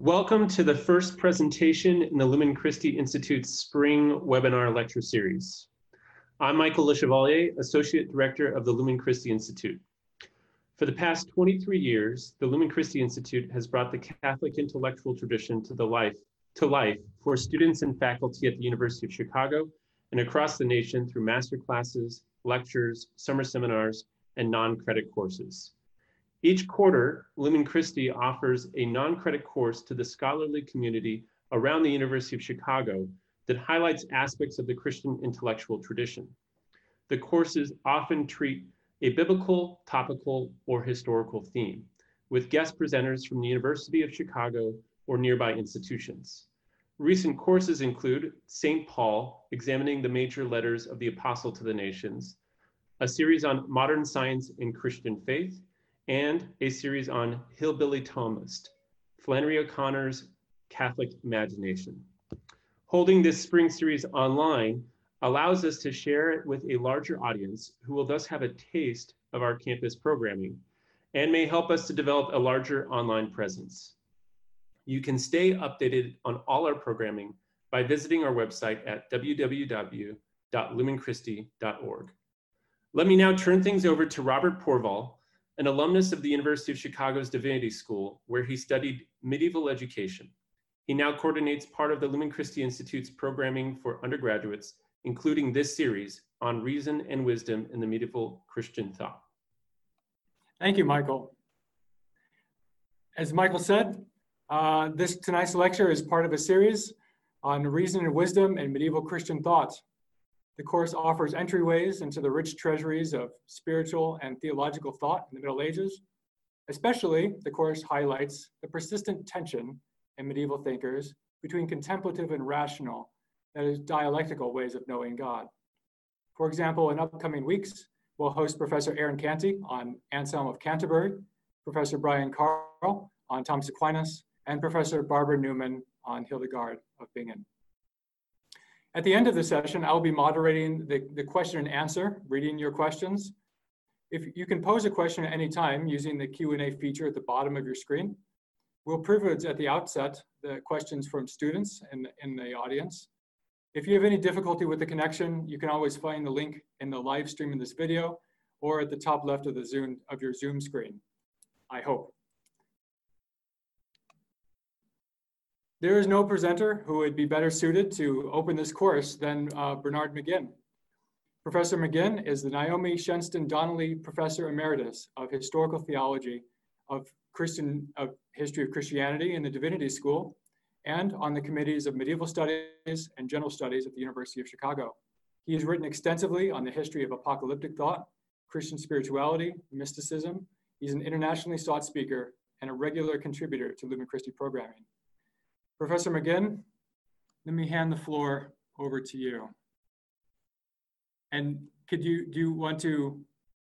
Welcome to the first presentation in the Lumen Christi Institute's spring webinar lecture series. I'm Michael Le Chevallier, Associate Director of the Lumen Christi Institute. For the past 23 years, the Lumen Christi Institute has brought the Catholic intellectual tradition to, the life, to life for students and faculty at the University of Chicago and across the nation through master classes, lectures, summer seminars, and non-credit courses. Each quarter, Lumen Christi offers a non-credit course to the scholarly community around the University of Chicago that highlights aspects of the Christian intellectual tradition. The courses often treat a biblical, topical, or historical theme, with guest presenters from the University of Chicago or nearby institutions. Recent courses include St. Paul, examining the major letters of the Apostle to the Nations, a series on modern science and Christian faith, and a series on Hillbilly Thomist, Flannery O'Connor's Catholic Imagination. Holding this spring series online allows us to share it with a larger audience who will thus have a taste of our campus programming and may help us to develop a larger online presence. You can stay updated on all our programming by visiting our website at www.lumenchristi.org. Let me now turn things over to Robert Porwoll, an alumnus of the University of Chicago's Divinity School, where he studied medieval education. He now coordinates part of the Lumen Christi Institute's programming for undergraduates, including this series on reason and wisdom in the medieval Christian thought. Thank you, Michael. As Michael said, uh, this tonight's lecture is part of a series on reason and wisdom in medieval Christian thought. The course offers entryways into the rich treasuries of spiritual and theological thought in the Middle Ages. Especially, the course highlights the persistent tension in medieval thinkers between contemplative and rational, that is, dialectical ways of knowing God. For example, in upcoming weeks, we'll host Professor Aaron Canty on Anselm of Canterbury, Professor Brian Carl on Thomas Aquinas, and Professor Barbara Newman on Hildegard of Bingen. At the end of the session, I'll be moderating the, the question and answer, reading your questions. If you can pose a question at any time using the Q&A feature at the bottom of your screen. We'll privilege at the outset the questions from students in, in the audience. If you have any difficulty with the connection, you can always find the link in the live stream in this video or at the top left of the Zoom of your Zoom screen, I hope. There is no presenter who would be better suited to open this course than uh, Bernard McGinn. Professor McGinn is the Naomi Shenstone Donnelly Professor Emeritus of Historical Theology of Christian of History of Christianity in the Divinity School and on the committees of Medieval Studies and General Studies at the University of Chicago. He has written extensively on the history of apocalyptic thought, Christian spirituality, mysticism. He's an internationally sought speaker and a regular contributor to Lumen Christi programming. Professor McGinn, let me hand the floor over to you. And could you, do you want to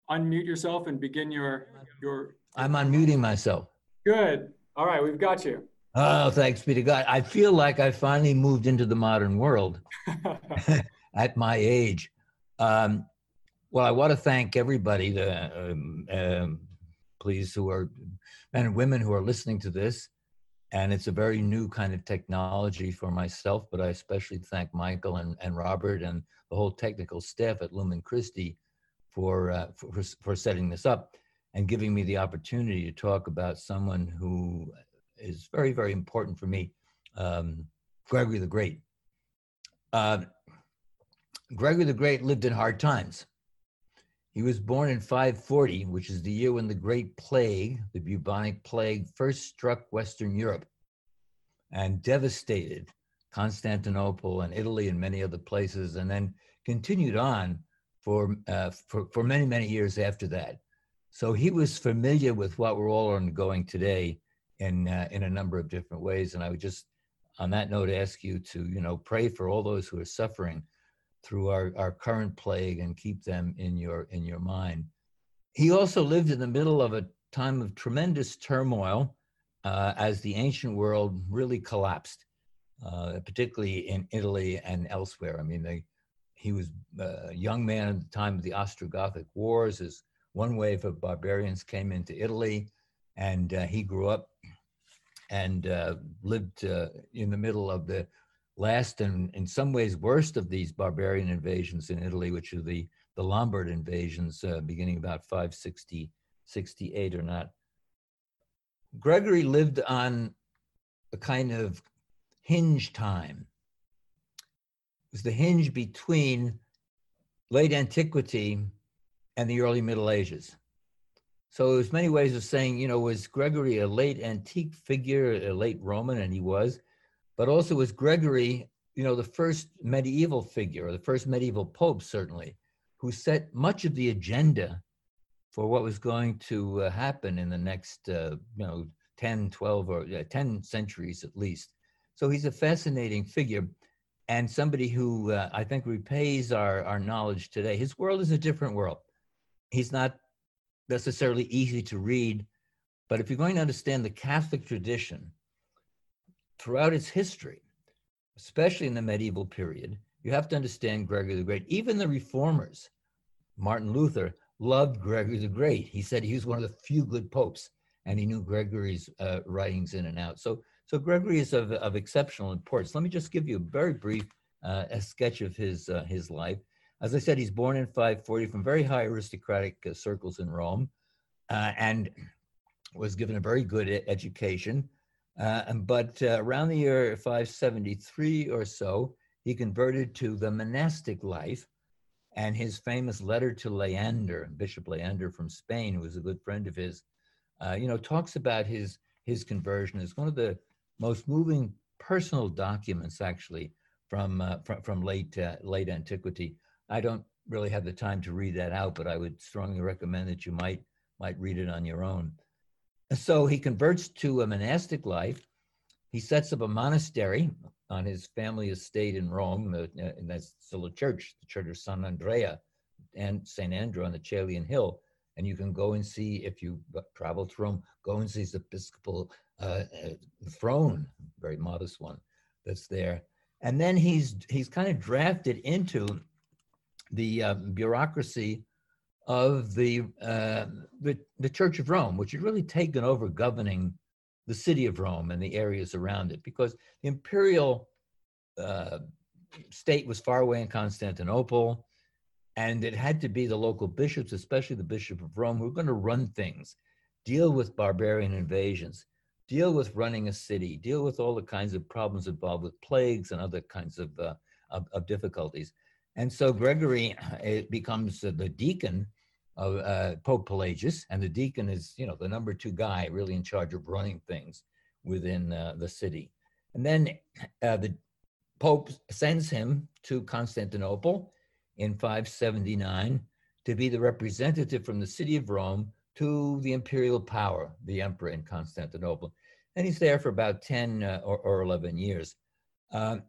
unmute yourself and begin your, your? I'm unmuting myself. Good. All right, we've got you. Oh, thanks be to God. I feel like I finally moved into the modern world at my age. Um, well, I want to thank everybody, the, um, um, please, who are men and women who are listening to this and it's a very new kind of technology for myself but i especially thank michael and, and robert and the whole technical staff at lumen christi for, uh, for, for setting this up and giving me the opportunity to talk about someone who is very very important for me um, gregory the great. Uh, gregory the great lived in hard times he was born in 540, which is the year when the Great Plague, the bubonic plague, first struck Western Europe and devastated Constantinople and Italy and many other places, and then continued on for, uh, for, for many, many years after that. So he was familiar with what we're all undergoing today in, uh, in a number of different ways. And I would just, on that note, ask you to, you know, pray for all those who are suffering through our, our current plague and keep them in your in your mind. He also lived in the middle of a time of tremendous turmoil uh, as the ancient world really collapsed, uh, particularly in Italy and elsewhere. I mean, they, he was a young man at the time of the Ostrogothic Wars as one wave of barbarians came into Italy, and uh, he grew up and uh, lived uh, in the middle of the last and in some ways worst of these barbarian invasions in Italy, which are the, the Lombard invasions uh, beginning about 560, 68 or not. Gregory lived on a kind of hinge time. It was the hinge between late antiquity and the early Middle Ages. So there's many ways of saying, you know, was Gregory a late antique figure, a late Roman, and he was, but also was Gregory, you know, the first medieval figure, or the first medieval pope, certainly, who set much of the agenda for what was going to uh, happen in the next, uh, you know, 10, 12, or uh, 10 centuries at least. So he's a fascinating figure and somebody who uh, I think repays our, our knowledge today. His world is a different world. He's not necessarily easy to read, but if you're going to understand the Catholic tradition throughout its history, especially in the medieval period, you have to understand Gregory the Great. Even the reformers, Martin Luther, loved Gregory the Great. He said he was one of the few good popes, and he knew Gregory's uh, writings in and out. So, so Gregory is of, of exceptional importance. Let me just give you a very brief uh, a sketch of his uh, his life. As I said, he's born in 540 from very high aristocratic uh, circles in Rome uh, and was given a very good education. Uh, but uh, around the year 573 or so, he converted to the monastic life. And his famous letter to Leander, Bishop Leander from Spain, who was a good friend of his, uh, you know, talks about his his conversion as one of the most moving personal documents, actually, from uh, from, from late uh, late antiquity. I don't really have the time to read that out, but I would strongly recommend that you might might read it on your own. So he converts to a monastic life. He sets up a monastery on his family estate in Rome, uh, and that's still a church, the Church of San Andrea and St. Andrew on the Caelian Hill. And you can go and see, if you travel to Rome, go and see his episcopal uh, uh, throne, very modest one that's there. And then he's he's kind of drafted into the uh, bureaucracy of the, uh, the, the Church of Rome, which had really taken over governing the city of Rome and the areas around it, because the imperial uh, state was far away in Constantinople, and it had to be the local bishops, especially the Bishop of Rome, who were going to run things, deal with barbarian invasions, deal with running a city, deal with all the kinds of problems involved with plagues and other kinds of, uh, of, of difficulties. And so Gregory becomes the deacon of uh, Pope Pelagius, and the deacon is, you know, the number two guy really in charge of running things within uh, the city. And then uh, the Pope sends him to Constantinople in 579 to be the representative from the city of Rome to the imperial power, the emperor in Constantinople. And he's there for about 10 uh, or, or, 11 years. Um,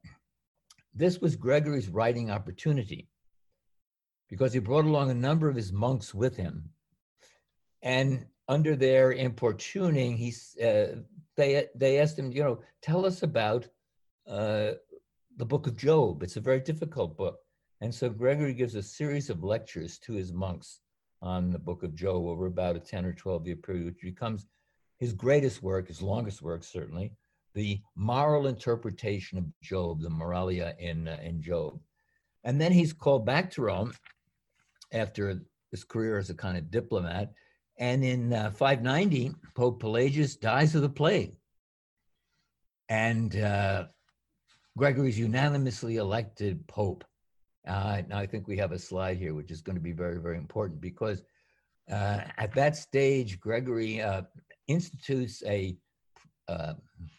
this was Gregory's writing opportunity because he brought along a number of his monks with him. And under their importuning, he, uh, they, they asked him, you know, tell us about uh, the book of Job. It's a very difficult book. And so Gregory gives a series of lectures to his monks on the book of Job over about a 10 or 12 year period, which becomes his greatest work, his longest work, certainly, the moral interpretation of Job, the Moralia in, uh, in Job. And then he's called back to Rome after his career as a kind of diplomat. And in uh, 590, Pope Pelagius dies of the plague. And uh, Gregory's unanimously elected Pope. Uh, now, I think we have a slide here, which is going to be very, very important because uh, at that stage, Gregory uh, institutes a uh,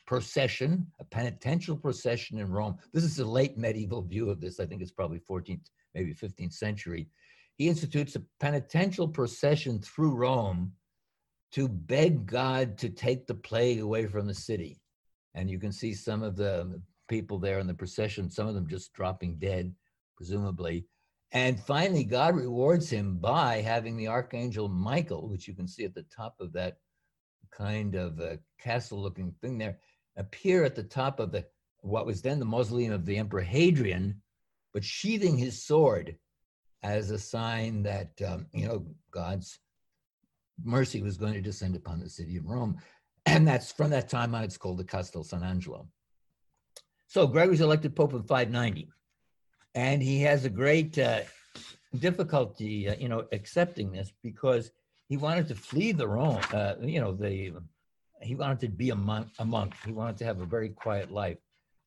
procession, a penitential procession in Rome. This is a late medieval view of this. I think it's probably 14th, maybe 15th century, he institutes a penitential procession through Rome to beg God to take the plague away from the city. And you can see some of the people there in the procession, some of them just dropping dead, presumably. And finally, God rewards him by having the archangel Michael, which you can see at the top of that kind of uh, castle looking thing there, appear at the top of the what was then the mausoleum of the Emperor Hadrian, but sheathing his sword as a sign that um, you know God's mercy was going to descend upon the city of Rome. and that's from that time on, it's called the Castel San Angelo. So Gregory's elected Pope in 590, and he has a great uh, difficulty, uh, you know, accepting this because he wanted to flee the Rome, uh, you know, the he wanted to be a monk, a monk. He wanted to have a very quiet life.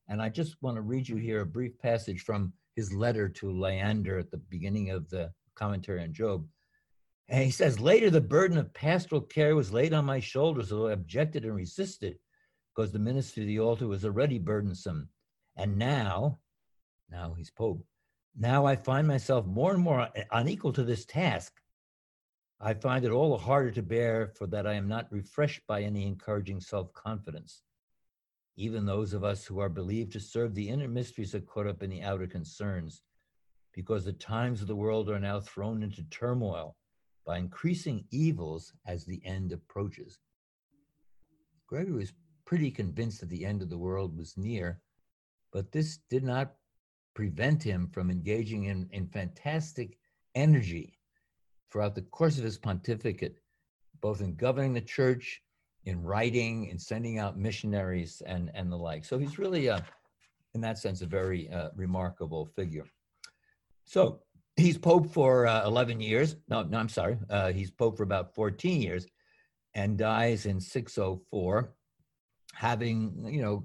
And I just want to read you here a brief passage from his letter to Leander at the beginning of the commentary on Job. And he says, Later, the burden of pastoral care was laid on my shoulders, I objected and resisted because the ministry of the altar was already burdensome. And now, now he's Pope, now I find myself more and more unequal to this task. I find it all the harder to bear for that I am not refreshed by any encouraging self confidence. Even those of us who are believed to serve the inner mysteries are caught up in the outer concerns, because the times of the world are now thrown into turmoil by increasing evils as the end approaches. Gregory was pretty convinced that the end of the world was near, but this did not prevent him from engaging in, in fantastic energy throughout the course of his pontificate, both in governing the church, in writing, in sending out missionaries, and, and the like. So he's really, uh, in that sense, a very uh, remarkable figure. So he's pope for uh, 11 years. No, no, I'm sorry. Uh, he's pope for about 14 years and dies in 604, having, you know,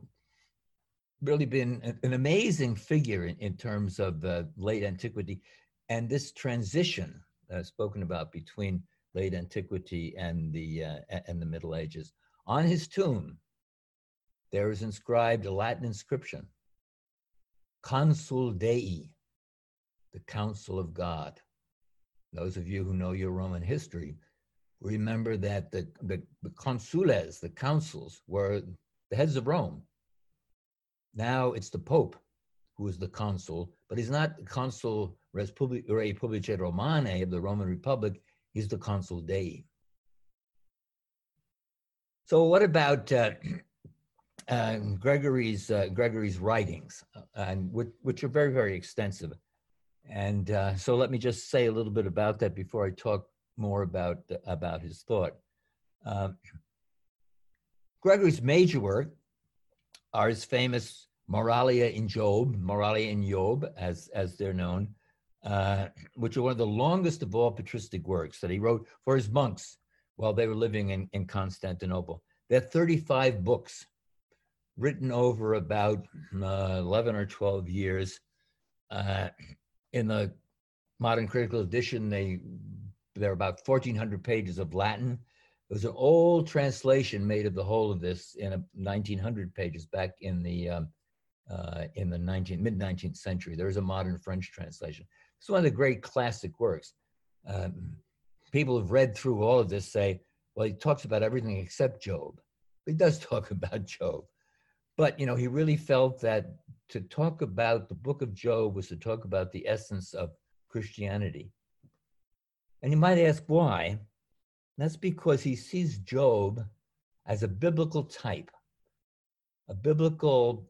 really been an amazing figure in, in terms of late antiquity and this transition spoken about between late antiquity and the uh, and the Middle Ages. On his tomb, there is inscribed a Latin inscription: "Consul Dei," the Council of God. Those of you who know your Roman history remember that the, the, the consules, the councils, were the heads of Rome. Now it's the Pope who is the consul, but he's not consul Res Publicae Romanae of the Roman Republic. He's the consul Dei. So what about uh, uh, Gregory's uh, Gregory's writings, uh, and which, which, are very very extensive? And uh, so let me just say a little bit about that before I talk more about about his thought. Um, Gregory's major work are his famous Moralia in Job, Moralia in Job, as, as they're known, uh, which are one of the longest of all patristic works that he wrote for his monks while they were living in, in Constantinople. They're 35 books written over about uh, 11 or 12 years. Uh, in the modern critical edition, they there are about 1,400 pages of Latin. It was an old translation made of the whole of this in a 1,900 pages back in the um, uh, in the 19, mid 19th century. There's a modern French translation. It's one of the great classic works. Um, people who've read through all of this say, well, he talks about everything except Job. He does talk about Job. But, you know, he really felt that to talk about the book of Job was to talk about the essence of Christianity. And you might ask why. That's because he sees Job as a biblical type, a biblical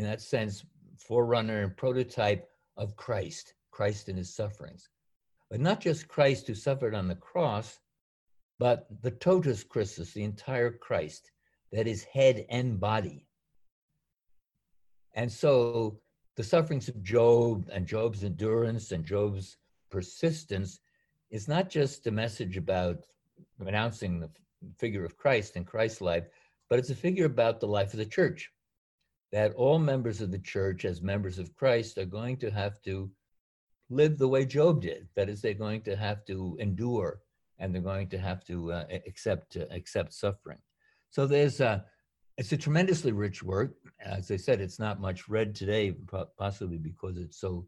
in that sense, forerunner and prototype of Christ, Christ in his sufferings. But not just Christ who suffered on the cross, but the totus Christus, the entire Christ, that is head and body. And so the sufferings of Job and Job's endurance and Job's persistence is not just a message about announcing the figure of Christ and Christ's life, but it's a figure about the life of the church that all members of the church, as members of Christ, are going to have to live the way Job did. That is, they're going to have to endure and they're going to have to uh, accept uh, accept suffering. So there's a it's a tremendously rich work. As I said, it's not much read today, possibly because it's so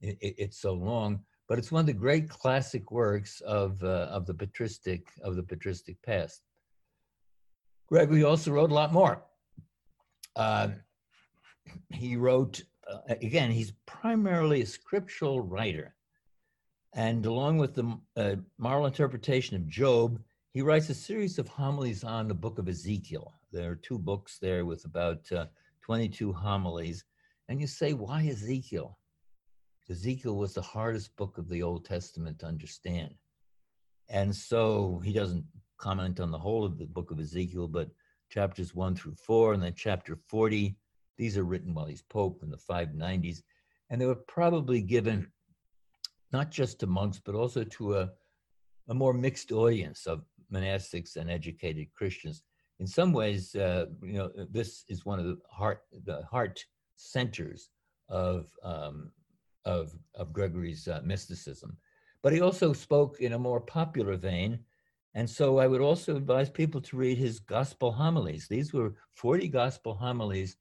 it, it's so long. But it's one of the great classic works of uh, of the patristic of the patristic past. Gregory also wrote a lot more. Uh, he wrote, again, he's primarily a scriptural writer. And along with the uh, moral interpretation of Job, he writes a series of homilies on the book of Ezekiel. There are two books there with about uh, 22 homilies. And you say, why Ezekiel? Ezekiel was the hardest book of the Old Testament to understand. And so he doesn't comment on the whole of the book of Ezekiel, but chapters one through four, and then chapter 40. These are written while he's Pope in the 590s. And they were probably given not just to monks, but also to a, a more mixed audience of monastics and educated Christians. In some ways, uh, you know, this is one of the heart, the heart centers of, um, of, of Gregory's uh, mysticism. But he also spoke in a more popular vein. And so I would also advise people to read his gospel homilies. These were 40 gospel homilies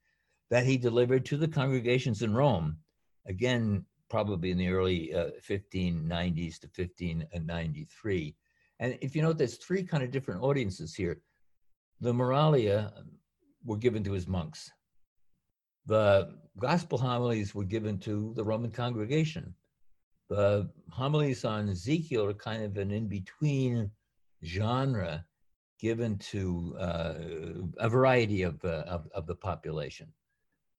that he delivered to the congregations in Rome, again, probably in the early uh, 1590s to 1593. And if you note, there's three kind of different audiences here. The Moralia were given to his monks. The gospel homilies were given to the Roman congregation. The homilies on Ezekiel are kind of an in-between genre given to uh, a variety of, uh, of, of, the population.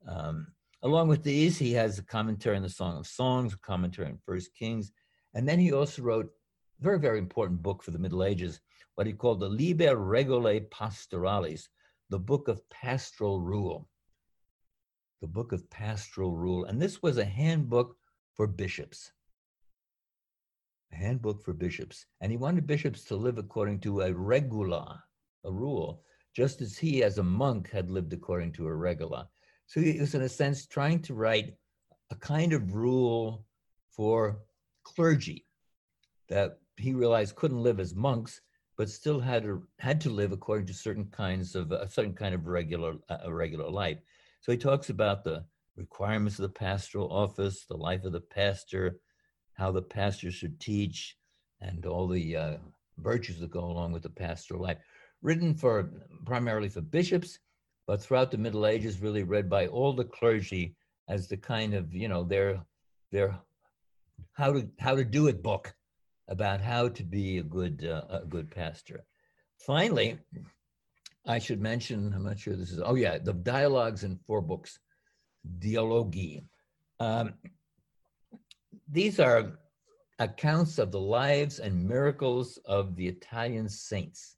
Um, along with these, he has a commentary on the Song of Songs, a commentary on First Kings, and then he also wrote a very, very important book for the Middle Ages, what he called the Liber Regulae Pastoralis, the book of pastoral rule. The book of pastoral rule. And this was a handbook for bishops a handbook for bishops. And he wanted bishops to live according to a regula, a rule, just as he, as a monk, had lived according to a regula. So he was, in a sense, trying to write a kind of rule for clergy that he realized couldn't live as monks, but still had to, had to live according to certain kinds of a certain kind of regular a regular life. So he talks about the requirements of the pastoral office, the life of the pastor, how the pastor should teach, and all the uh, virtues that go along with the pastoral life. Written for primarily for bishops, but throughout the Middle Ages, really read by all the clergy as the kind of you know their their how to how to do it book about how to be a good uh, a good pastor. Finally, I should mention I'm not sure this is oh yeah the dialogues in four books, dialogi. Um, these are accounts of the lives and miracles of the Italian saints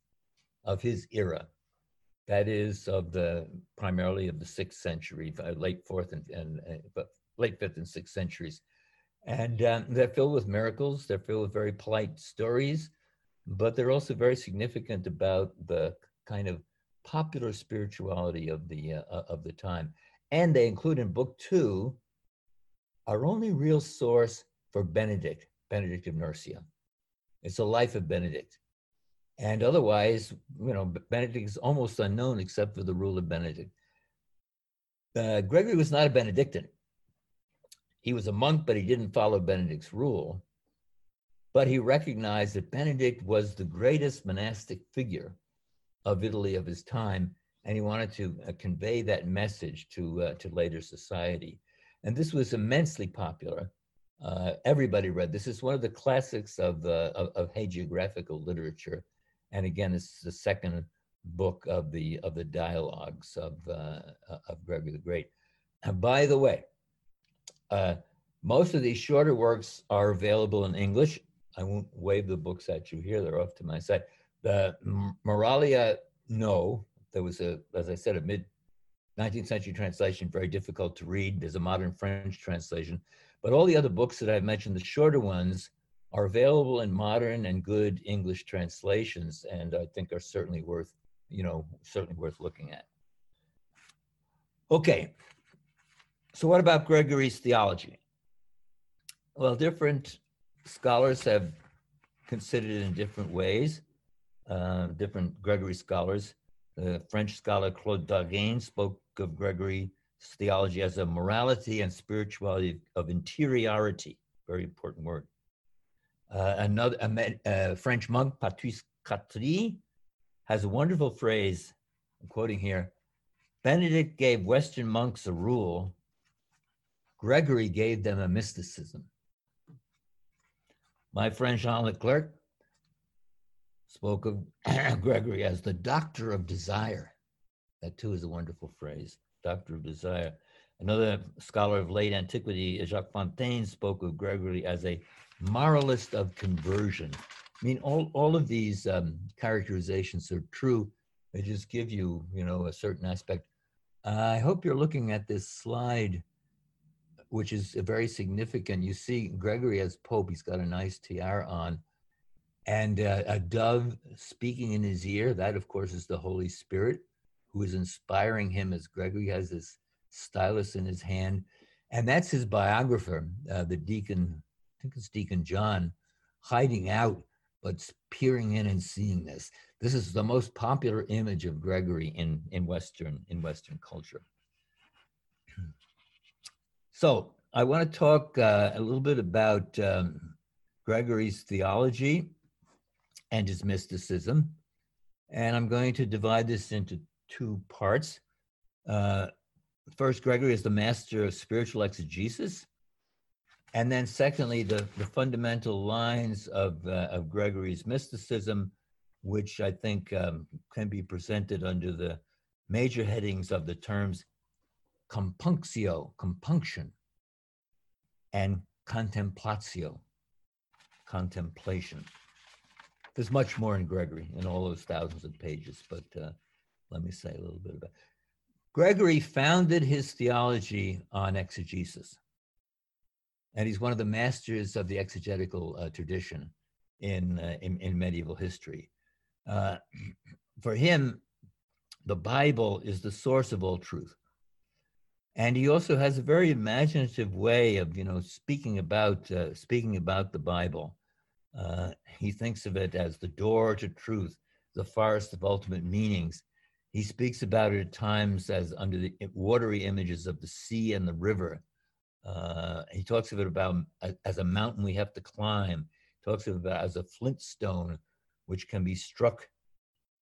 of his era. That is of the primarily of the sixth century, uh, late fourth and, and late fifth and sixth centuries. And um, they're filled with miracles. They're filled with very polite stories, but they're also very significant about the kind of popular spirituality of the uh, of the time. And they include in book two our only real source for Benedict, Benedict of Nursia. It's the life of Benedict. And otherwise, you know, Benedict is almost unknown except for the rule of Benedict. Uh, Gregory was not a Benedictine. He was a monk, but he didn't follow Benedict's rule. But he recognized that Benedict was the greatest monastic figure of Italy of his time, and he wanted to uh, convey that message to, uh, to later society. And this was immensely popular. Uh, everybody read this. is one of the classics of, uh, of, of hagiographical literature. And again, it's the second book of the of the dialogues of uh, of Gregory the Great. And by the way, uh, most of these shorter works are available in English. I won't wave the books at you here; they're off to my side. The Moralia, no. There was a, as I said, a mid 19th century translation, very difficult to read. There's a modern French translation. But all the other books that I've mentioned, the shorter ones, are available in modern and good English translations, and I think are certainly worth, you know, certainly worth looking at. Okay, so what about Gregory's theology? Well, different scholars have considered it in different ways, uh, different Gregory scholars. The French scholar Claude Dagens spoke of Gregory's theology as a morality and spirituality of interiority, very important word. Uh, another a, French monk, Patrice Catry, has a wonderful phrase, I'm quoting here, Benedict gave Western monks a rule, Gregory gave them a mysticism. My friend Jean Leclercq spoke of Gregory as the doctor of desire. That too is a wonderful phrase, doctor of desire. Another scholar of late antiquity, Jacques Fontaine, spoke of Gregory as a moralist of conversion. I mean, all, all of these um, characterizations are true. They just give you, you know, a certain aspect. I hope you're looking at this slide, which is very significant. You see Gregory as Pope, he's got a nice tiara on, and uh, a dove speaking in his ear. That, of course, is the Holy Spirit who is inspiring him as Gregory has this stylus in his hand. And that's his biographer, uh, the deacon, think it's Deacon John, hiding out, but peering in and seeing this. This is the most popular image of Gregory in, in Western in Western culture. So I want to talk uh, a little bit about um, Gregory's theology and his mysticism. And I'm going to divide this into two parts. Uh, first, Gregory is the master of spiritual exegesis. And then secondly, the, the fundamental lines of, uh, of Gregory's mysticism, which I think um, can be presented under the major headings of the terms compunctio, compunction, and contemplatio, contemplation. There's much more in Gregory in all those thousands of pages, but uh, let me say a little bit about. it. Gregory founded his theology on exegesis, and he's one of the masters of the exegetical uh, tradition in, uh, in, in medieval history. Uh, for him, the Bible is the source of all truth, and he also has a very imaginative way of, you know, speaking about uh, speaking about the Bible. Uh, he thinks of it as the door to truth, the forest of ultimate meanings, he speaks about it at times as under the watery images of the sea and the river. Uh, he talks of it about as a mountain we have to climb. He talks of it as a flint stone which can be struck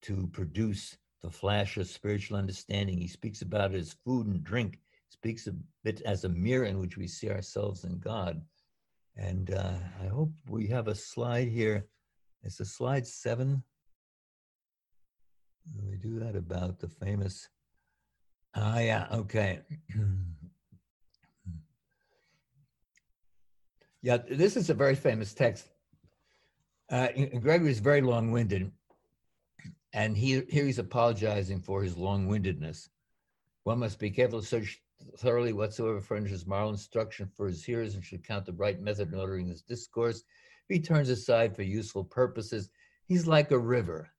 to produce the flash of spiritual understanding. He speaks about it as food and drink. He speaks of it as a mirror in which we see ourselves in God. And uh, I hope we have a slide here. It's a slide seven. We do that about the famous. Ah, yeah, okay. yeah, this is a very famous text. Uh, Gregory is very long winded, and he, here he's apologizing for his long windedness. One must be careful to search thoroughly whatsoever furnishes moral instruction for his hearers and should count the right method in ordering his discourse. If he turns aside for useful purposes, he's like a river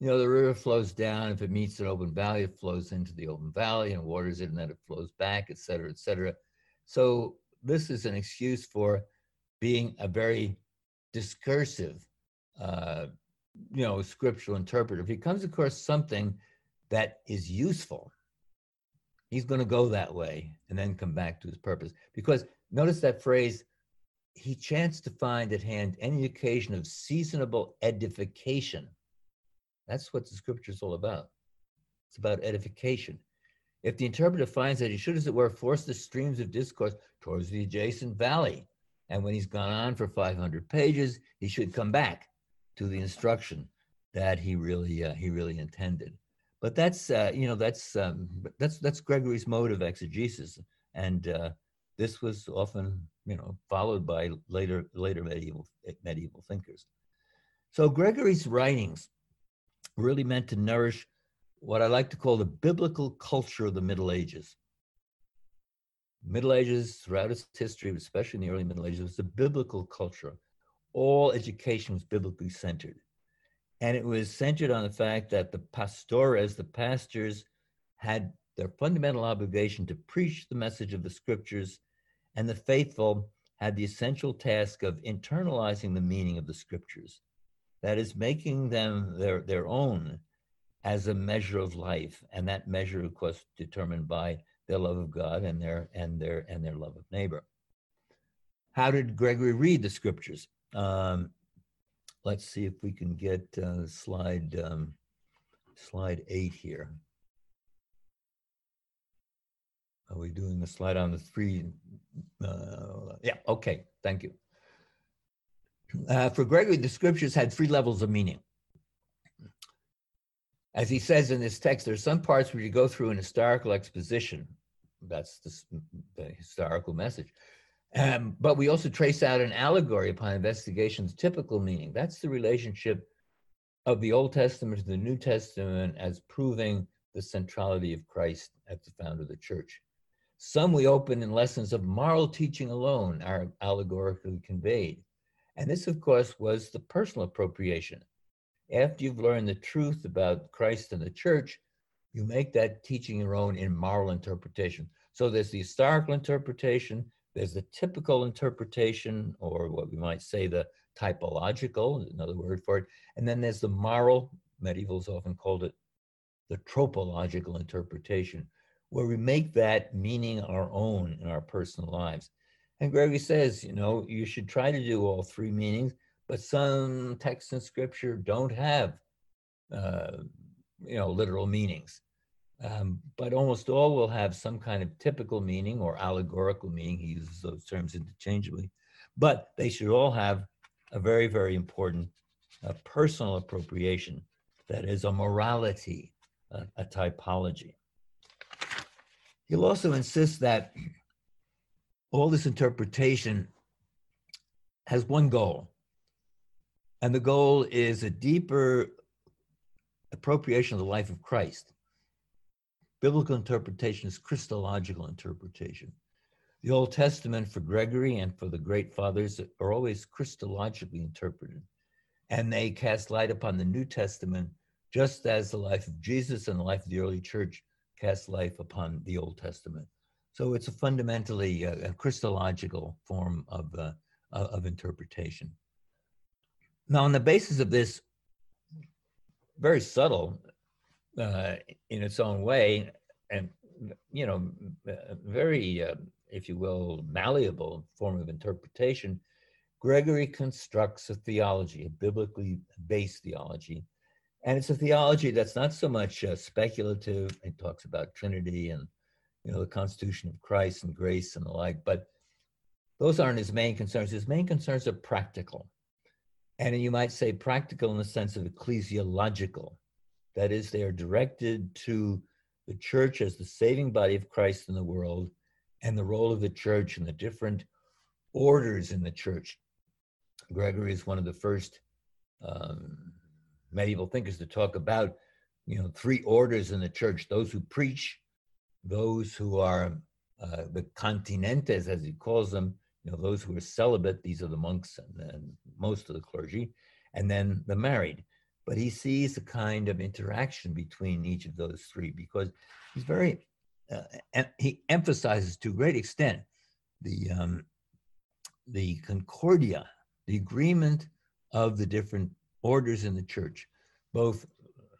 you know, the river flows down. If it meets an open valley, it flows into the open valley and waters it, and then it flows back, et cetera, et cetera. So this is an excuse for being a very discursive, uh, you know, scriptural interpreter. If he comes across something that is useful, he's going to go that way and then come back to his purpose. Because notice that phrase, he chanced to find at hand any occasion of seasonable edification that's what the scripture is all about. It's about edification. If the interpreter finds that he should, as it were, force the streams of discourse towards the adjacent valley, and when he's gone on for 500 pages, he should come back to the instruction that he really uh, he really intended. But that's uh, you know that's um, that's that's Gregory's mode of exegesis, and uh, this was often you know followed by later later medieval medieval thinkers. So Gregory's writings really meant to nourish what I like to call the biblical culture of the Middle Ages. Middle Ages, throughout its history, especially in the early Middle Ages, was a biblical culture. All education was biblically centered. And it was centered on the fact that the pastores, the pastors, had their fundamental obligation to preach the message of the scriptures, and the faithful had the essential task of internalizing the meaning of the scriptures that is making them their, their own as a measure of life. And that measure, of course, determined by their love of God and their and their and their love of neighbor. How did Gregory read the scriptures? Um, let's see if we can get uh, slide um, slide eight here. Are we doing the slide on the three? Uh, yeah, okay, thank you. Uh, for Gregory, the scriptures had three levels of meaning. As he says in this text, there are some parts where you go through an historical exposition. That's the, the historical message. Um, but we also trace out an allegory upon investigation's typical meaning. That's the relationship of the Old Testament to the New Testament as proving the centrality of Christ as the founder of the church. Some we open in lessons of moral teaching alone are allegorically conveyed. And this, of course, was the personal appropriation. After you've learned the truth about Christ and the church, you make that teaching your own in moral interpretation. So there's the historical interpretation, there's the typical interpretation, or what we might say the typological, another word for it, and then there's the moral, medievals often called it the tropological interpretation, where we make that meaning our own in our personal lives. And Gregory says, you know, you should try to do all three meanings, but some texts in scripture don't have, uh, you know, literal meanings. Um, but almost all will have some kind of typical meaning or allegorical meaning. He uses those terms interchangeably. But they should all have a very, very important uh, personal appropriation that is a morality, a, a typology. He'll also insist that all this interpretation has one goal, and the goal is a deeper appropriation of the life of Christ. Biblical interpretation is Christological interpretation. The Old Testament for Gregory and for the great fathers are always Christologically interpreted, and they cast light upon the New Testament just as the life of Jesus and the life of the early church cast life upon the Old Testament. So it's a fundamentally uh, a Christological form of, uh, of interpretation. Now, on the basis of this, very subtle uh, in its own way, and you know, very, uh, if you will, malleable form of interpretation, Gregory constructs a theology, a biblically based theology, and it's a theology that's not so much uh, speculative. It talks about Trinity and you know the Constitution of Christ and grace and the like, but those aren't his main concerns. His main concerns are practical, and you might say practical in the sense of ecclesiological. That is, they are directed to the church as the saving body of Christ in the world, and the role of the church and the different orders in the church. Gregory is one of the first um, medieval thinkers to talk about, you know, three orders in the church: those who preach, those who are uh, the continentes, as he calls them, know, those who are celibate. These are the monks and, and most of the clergy, and then the married. But he sees a kind of interaction between each of those three because he's very, uh, and he emphasizes to a great extent the um, the concordia, the agreement of the different orders in the church, both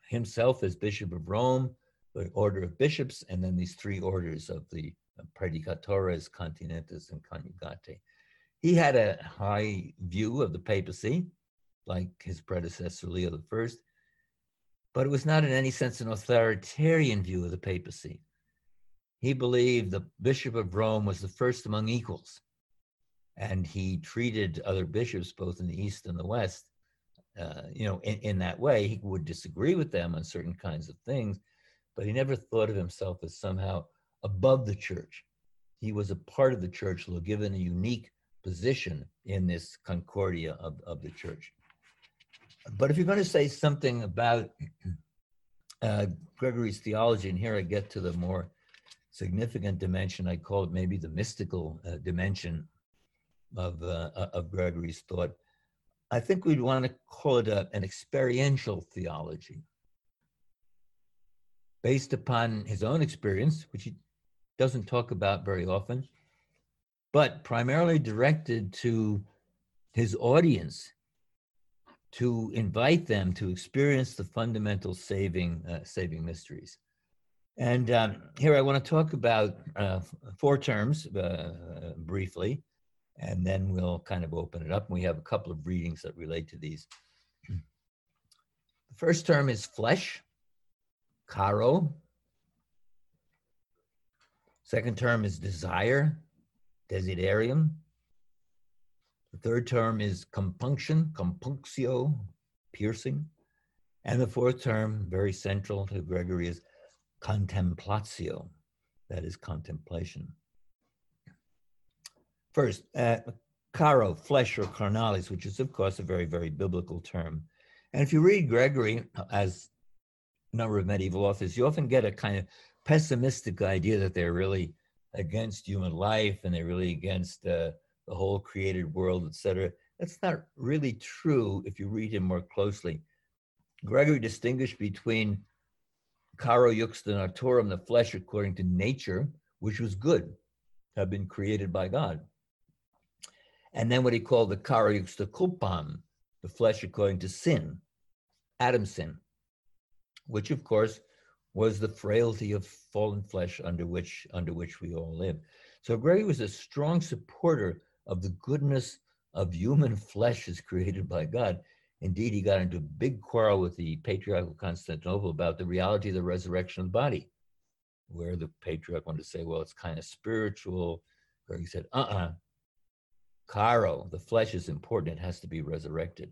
himself as Bishop of Rome, the order of bishops, and then these three orders of the predicatores, continentes, and coniugate. He had a high view of the papacy, like his predecessor Leo I, but it was not in any sense an authoritarian view of the papacy. He believed the Bishop of Rome was the first among equals, and he treated other bishops, both in the East and the West, uh, you know, in, in that way, he would disagree with them on certain kinds of things, but he never thought of himself as somehow above the church. He was a part of the church, though given a unique position in this concordia of, of the church. But if you're going to say something about uh, Gregory's theology, and here I get to the more significant dimension, I call it maybe the mystical uh, dimension of, uh, of Gregory's thought. I think we'd want to call it a, an experiential theology based upon his own experience, which he doesn't talk about very often, but primarily directed to his audience to invite them to experience the fundamental saving uh, saving mysteries. And um, here I want to talk about uh, four terms uh, briefly and then we'll kind of open it up. We have a couple of readings that relate to these. The first term is flesh, caro. Second term is desire, desiderium. The third term is compunction, compunctio, piercing. And the fourth term, very central to Gregory, is contemplatio, that is contemplation. First, uh, caro, flesh or carnalis, which is, of course, a very, very biblical term. And if you read Gregory, as a number of medieval authors, you often get a kind of pessimistic idea that they're really against human life and they're really against uh, the whole created world, etc. That's not really true if you read him more closely. Gregory distinguished between caro juxta naturam, the flesh according to nature, which was good, had been created by God. And then what he called the caro juxta culpam, the flesh according to sin, Adam's sin, which of course was the frailty of fallen flesh under which under which we all live. So Gregory was a strong supporter of the goodness of human flesh as created by God. Indeed, he got into a big quarrel with the patriarch of Constantinople about the reality of the resurrection of the body, where the patriarch wanted to say, well, it's kind of spiritual. Gregory said, uh-uh, caro, the flesh is important, it has to be resurrected.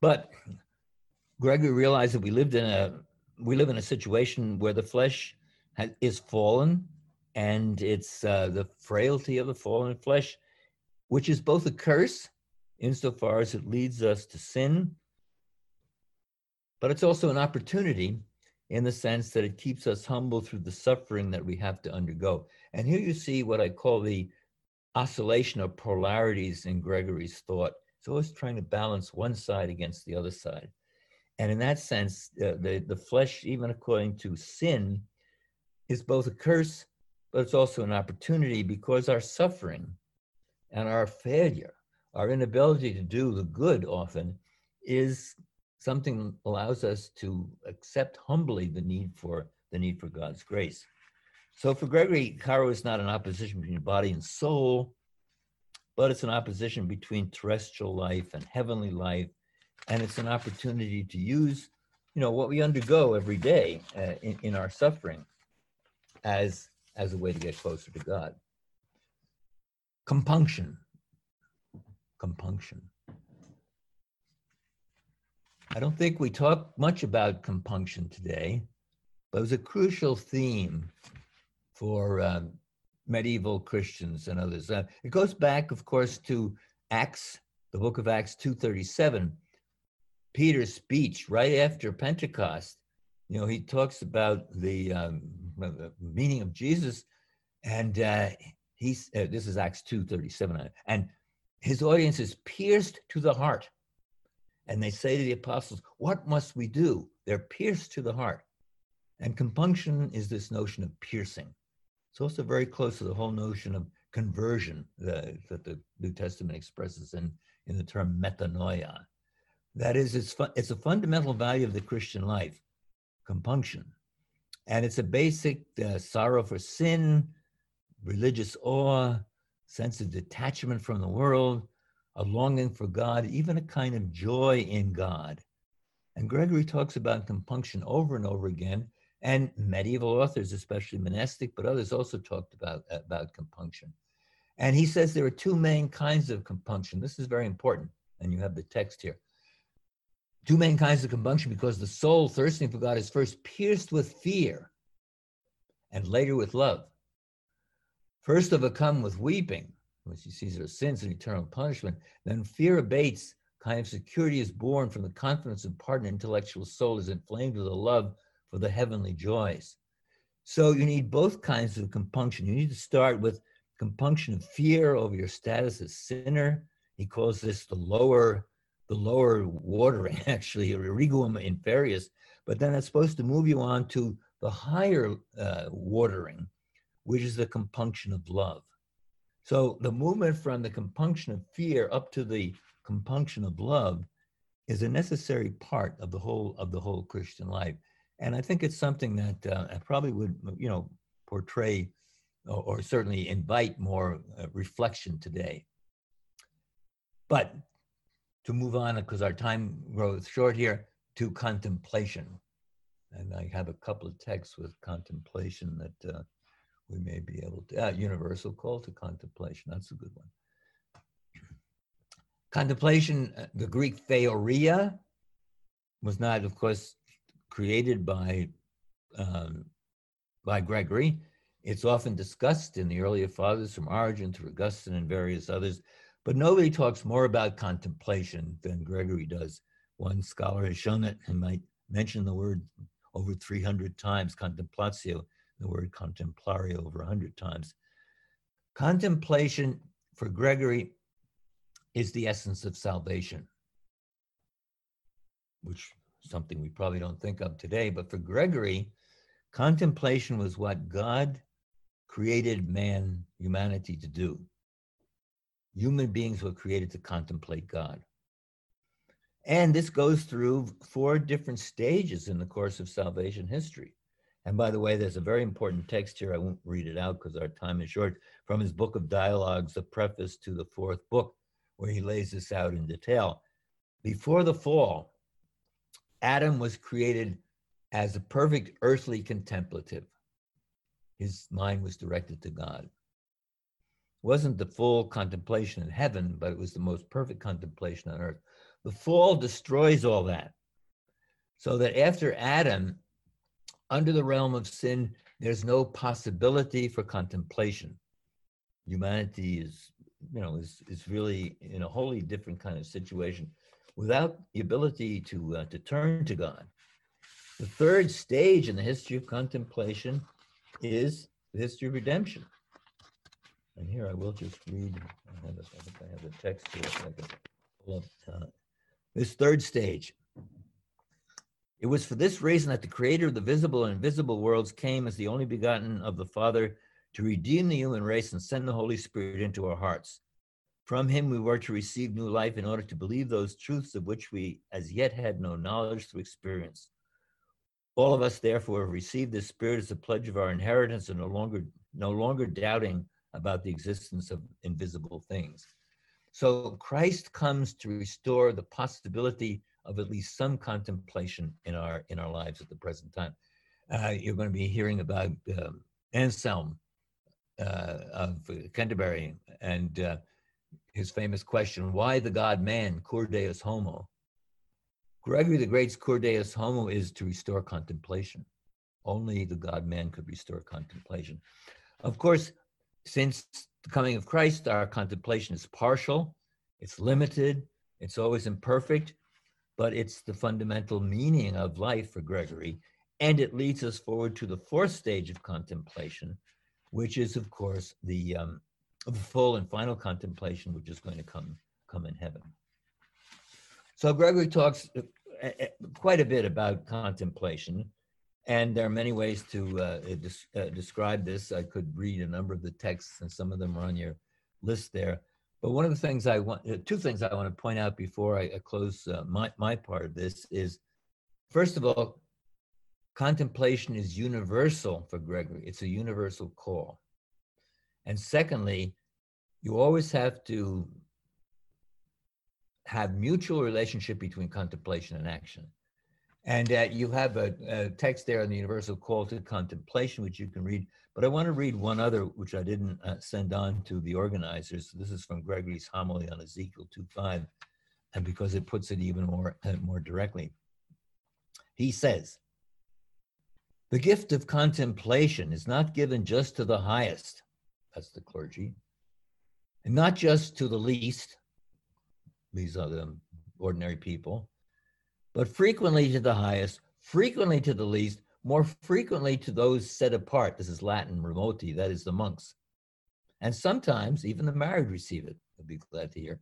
But Gregory realized that we lived in a we live in a situation where the flesh has, is fallen, and it's uh, the frailty of the fallen flesh, which is both a curse insofar as it leads us to sin, but it's also an opportunity in the sense that it keeps us humble through the suffering that we have to undergo. And here you see what I call the oscillation of polarities in Gregory's thought. It's always trying to balance one side against the other side. And in that sense, uh, the, the flesh, even according to sin, is both a curse, but it's also an opportunity because our suffering and our failure, our inability to do the good often, is something allows us to accept humbly the need for the need for God's grace. So for Gregory, caro is not an opposition between body and soul, but it's an opposition between terrestrial life and heavenly life and it's an opportunity to use you know what we undergo every day uh, in, in our suffering as as a way to get closer to god. Compunction. Compunction. I don't think we talk much about compunction today but it was a crucial theme for um, medieval christians and others. Uh, it goes back of course to acts the book of acts 237 Peter's speech right after Pentecost, you know, he talks about the, um, the meaning of Jesus, and uh, he's uh, this is Acts two thirty seven, and his audience is pierced to the heart, and they say to the apostles, "What must we do?" They're pierced to the heart, and compunction is this notion of piercing. It's also very close to the whole notion of conversion uh, that the New Testament expresses in in the term metanoia that is, it's, fu- it's a fundamental value of the Christian life, compunction. And it's a basic uh, sorrow for sin, religious awe, sense of detachment from the world, a longing for God, even a kind of joy in God. And Gregory talks about compunction over and over again. And medieval authors, especially monastic, but others also talked about, about compunction. And he says there are two main kinds of compunction. This is very important. And you have the text here two main kinds of compunction because the soul thirsting for God is first pierced with fear and later with love. First overcome with weeping, which he sees are sins and eternal punishment, then fear abates, kind of security is born from the confidence of pardon. Intellectual soul is inflamed with a love for the heavenly joys. So you need both kinds of compunction. You need to start with compunction of fear over your status as sinner. He calls this the lower the lower watering, actually, irriguum inferius, but then it's supposed to move you on to the higher uh, watering, which is the compunction of love. So the movement from the compunction of fear up to the compunction of love is a necessary part of the whole of the whole Christian life. And I think it's something that uh, I probably would, you know, portray or, or certainly invite more uh, reflection today. But to move on, because our time grows short here, to contemplation. And I have a couple of texts with contemplation that uh, we may be able to, uh, universal call to contemplation, that's a good one. Contemplation, uh, the Greek theoria, was not, of course, created by, um, by Gregory. It's often discussed in the earlier fathers from Origen to Augustine and various others, but nobody talks more about contemplation than Gregory does. One scholar has shown it and might mention the word over 300 times, contemplatio, the word contemplare over 100 times. Contemplation for Gregory is the essence of salvation, which is something we probably don't think of today, but for Gregory, contemplation was what God created man, humanity to do. Human beings were created to contemplate God. And this goes through four different stages in the course of salvation history. And by the way, there's a very important text here. I won't read it out because our time is short. From his book of dialogues, the preface to the fourth book, where he lays this out in detail. Before the fall, Adam was created as a perfect earthly contemplative. His mind was directed to God. Wasn't the full contemplation in heaven, but it was the most perfect contemplation on earth. The fall destroys all that. So that after Adam, under the realm of sin, there's no possibility for contemplation. Humanity is, you know, is, is really in a wholly different kind of situation without the ability to, uh, to turn to God. The third stage in the history of contemplation is the history of redemption. And here I will just read, I, have a, I think I have the text here. So I can pull up, uh, this third stage. It was for this reason that the creator of the visible and invisible worlds came as the only begotten of the Father to redeem the human race and send the Holy Spirit into our hearts. From him we were to receive new life in order to believe those truths of which we as yet had no knowledge through experience. All of us therefore have received this spirit as a pledge of our inheritance and no longer no longer doubting about the existence of invisible things. So Christ comes to restore the possibility of at least some contemplation in our in our lives at the present time. Uh, you're going to be hearing about um, Anselm uh, of Canterbury and uh, his famous question, "Why the God Man? Cur Deus Homo?" Gregory the Great's Cur Deus Homo is to restore contemplation. Only the God Man could restore contemplation. Of course, since the coming of Christ, our contemplation is partial, it's limited, it's always imperfect, but it's the fundamental meaning of life for Gregory. And it leads us forward to the fourth stage of contemplation, which is, of course, the, um, full and final contemplation, which is going to come, come in heaven. So Gregory talks uh, uh, quite a bit about contemplation. And there are many ways to uh, uh, describe this. I could read a number of the texts, and some of them are on your list there. But one of the things I want, uh, two things I want to point out before I, I close uh, my, my part of this is, first of all, contemplation is universal for Gregory. It's a universal call. And secondly, you always have to have mutual relationship between contemplation and action. And uh, you have a, a, text there on the universal call to contemplation, which you can read. But I want to read one other, which I didn't uh, send on to the organizers. This is from Gregory's homily on Ezekiel 2.5, and because it puts it even more, uh, more directly. He says, the gift of contemplation is not given just to the highest, that's the clergy, and not just to the least, these are the ordinary people, but frequently to the highest, frequently to the least, more frequently to those set apart. This is Latin, remoti, that is the monks. And sometimes even the married receive it. I'd be glad to hear.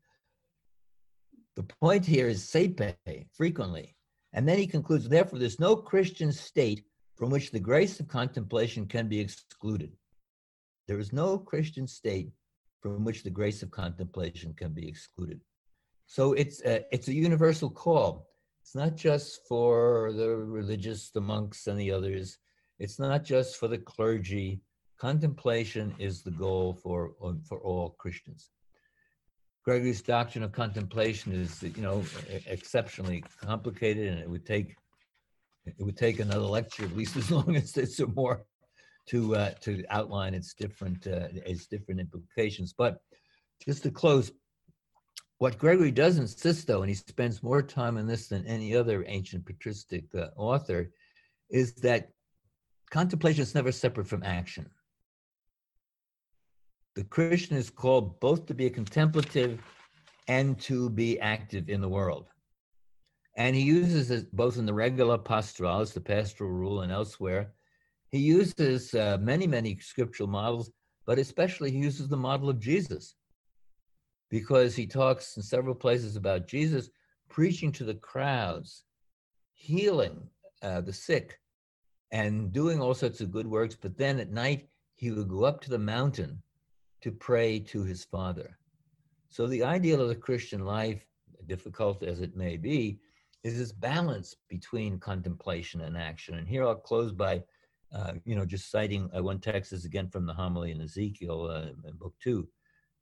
The point here is sepe, frequently. And then he concludes, therefore, there's no Christian state from which the grace of contemplation can be excluded. There is no Christian state from which the grace of contemplation can be excluded. So it's a, it's a universal call. It's not just for the religious, the monks, and the others. It's not just for the clergy. Contemplation is the goal for, for all Christians. Gregory's doctrine of contemplation is, you know, exceptionally complicated, and it would take it would take another lecture, at least as long as it's or more, to uh, to outline its different uh, its different implications. But just to close, what Gregory does insist, though, and he spends more time on this than any other ancient patristic uh, author, is that contemplation is never separate from action. the Christian is called both to be a contemplative and to be active in the world. And he uses it both in the regula pastoralis, the pastoral rule, and elsewhere. He uses uh, many, many scriptural models, but especially he uses the model of Jesus because he talks in several places about Jesus preaching to the crowds, healing uh, the sick, and doing all sorts of good works. But then at night, he would go up to the mountain to pray to his Father. So the ideal of the Christian life, difficult as it may be, is this balance between contemplation and action. And here I'll close by, uh, you know, just citing uh, one text is again from the homily in Ezekiel uh, in book two,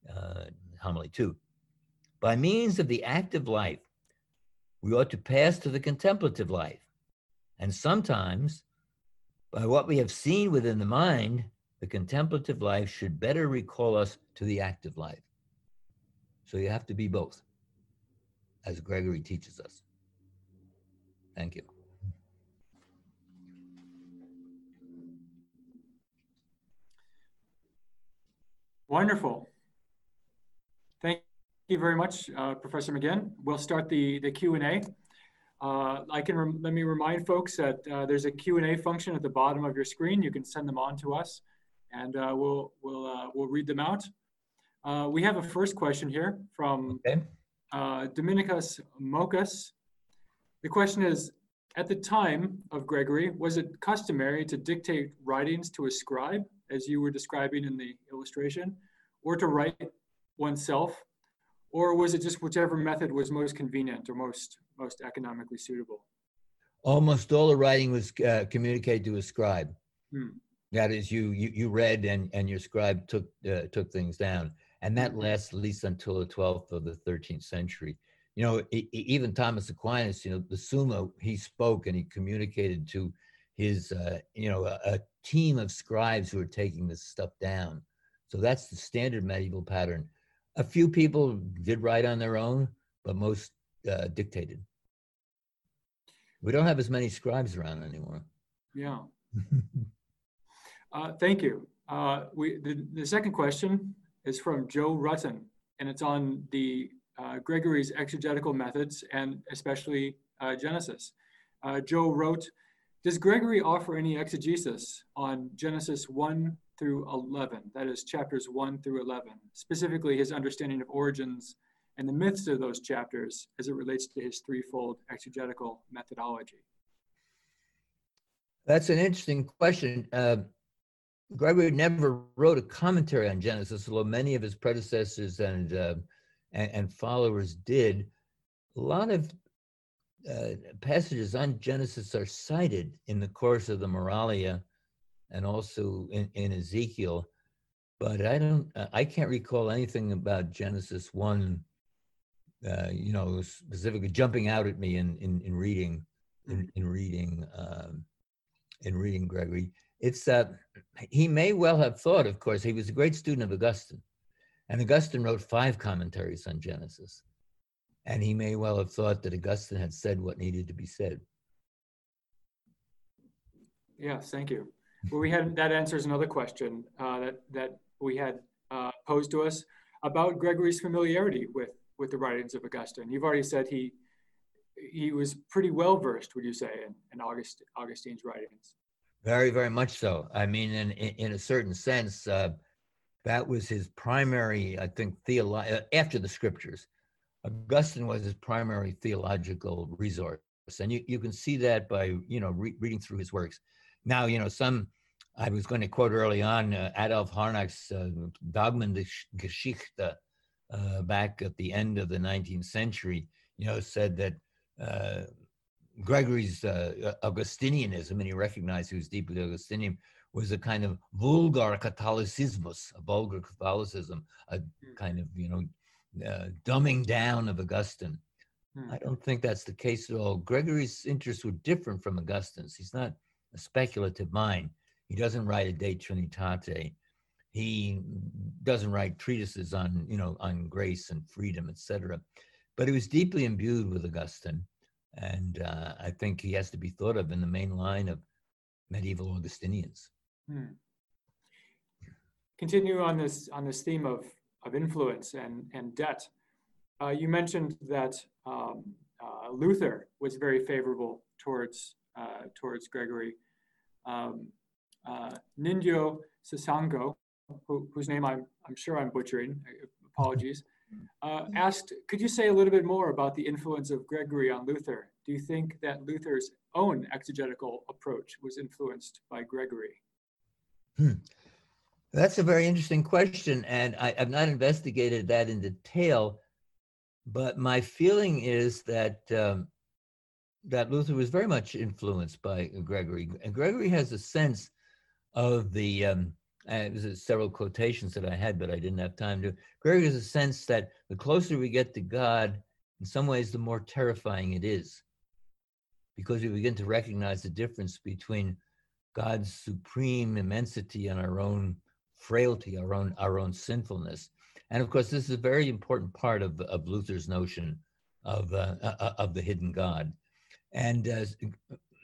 uh, homily two. By means of the active life, we ought to pass to the contemplative life. And sometimes, by what we have seen within the mind, the contemplative life should better recall us to the active life. So you have to be both, as Gregory teaches us. Thank you. Wonderful. Thank you very much, uh, Professor McGinn. We'll start the, the Q&A. Uh, I can let me remind folks that uh, there's a Q&A function at the bottom of your screen. You can send them on to us and uh, we'll, we'll, uh, we'll read them out. Uh, we have a first question here from okay. Dominicus Mokas. The question is, at the time of Gregory, was it customary to dictate writings to a scribe, as you were describing in the illustration, or to write oneself, or was it just whichever method was most convenient or most most economically suitable? Almost all the writing was uh, communicated to a scribe. Hmm. That is, you you you read and and your scribe took uh, took things down, and that hmm. lasts at least until the 12th of the 13th century you know, even Thomas Aquinas, you know, the Summa, he spoke and he communicated to his, uh, you know, a, a, team of scribes who were taking this stuff down. So that's the standard medieval pattern. A few people did write on their own, but most uh, dictated. We don't have as many scribes around anymore. Yeah. uh, thank you. Uh, we the, the second question is from Joe Rutten, and it's on the uh, Gregory's exegetical methods and especially uh, Genesis. Uh, Joe wrote, does Gregory offer any exegesis on Genesis 1 through 11, that is chapters 1 through 11, specifically his understanding of origins and the myths of those chapters as it relates to his threefold exegetical methodology? That's an interesting question. Uh, Gregory never wrote a commentary on Genesis, although many of his predecessors and uh, and, and followers did, a lot of uh, passages on Genesis are cited in the course of the Moralia and also in, in Ezekiel, but I don't, uh, I can't recall anything about Genesis 1, uh, you know, specifically jumping out at me in, in, in reading, in, in reading, um, in reading Gregory. It's, uh, he may well have thought, of course, he was a great student of Augustine. And Augustine wrote five commentaries on Genesis. And he may well have thought that Augustine had said what needed to be said. Yes, thank you. Well, we had that answers another question uh, that that we had uh, posed to us about Gregory's familiarity with with the writings of Augustine. You've already said he he was pretty well versed, would you say, in, in August, Augustine's writings? Very, very much so. I mean, in in, a certain sense, uh, that was his primary, I think, theolo- uh, after the scriptures. Augustine was his primary theological resource. And you, you can see that by, you know, re- reading through his works. Now, you know, some, I was going to quote early on uh, Adolf Harnack's uh, Dogmen der Geschichte uh, back at the end of the 19th century, you know, said that uh, Gregory's uh, Augustinianism, and he recognized he was deeply Augustinian, was a kind of vulgar Catholicismus, a vulgar Catholicism, a hmm. kind of, you know, uh, dumbing down of Augustine. Hmm. I don't think that's the case at all. Gregory's interests were different from Augustine's. He's not a speculative mind. He doesn't write a De Trinitate. He doesn't write treatises on, you know, on grace and freedom, etc. But he was deeply imbued with Augustine, and uh, I think he has to be thought of in the main line of medieval Augustinians. Hmm. continue on this on this theme of of influence and and debt. Uh, you mentioned that um, uh, Luther was very favorable towards uh, towards Gregory. Um, uh, Ninjo Sasango, who, whose name I'm, I'm sure I'm butchering, apologies, uh, asked, could you say a little bit more about the influence of Gregory on Luther? Do you think that Luther's own exegetical approach was influenced by Gregory? Hmm. That's a very interesting question, and I, have not investigated that in detail. But my feeling is that um, that Luther was very much influenced by Gregory, and Gregory has a sense of the. Um, uh, there's several quotations that I had, but I didn't have time to. Gregory has a sense that the closer we get to God, in some ways, the more terrifying it is, because we begin to recognize the difference between God's supreme immensity and our own frailty, our own our own sinfulness. And of course, this is a very important part of, of Luther's notion of uh, uh, uh of the hidden God. And uh,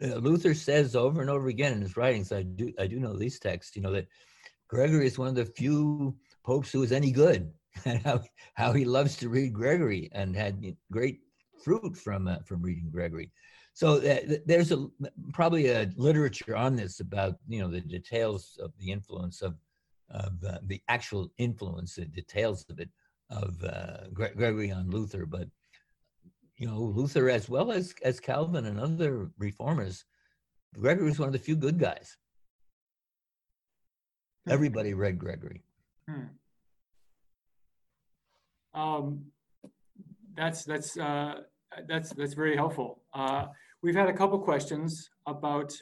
Luther says over and over again in his writings, I do I do know these texts, you know that Gregory is one of the few popes who is any good, and how how he loves to read Gregory and had great fruit from uh, from reading Gregory. So uh, there's a probably a literature on this about you know the details of the influence of of uh, the actual influence, the details of it, of uh, Gregory on Luther. But you know, Luther as well as as Calvin and other reformers, Gregory was one of the few good guys. Hmm. Everybody read Gregory. Hmm. Um, that's that's uh, that's that's very helpful. Uh, we've had a couple questions about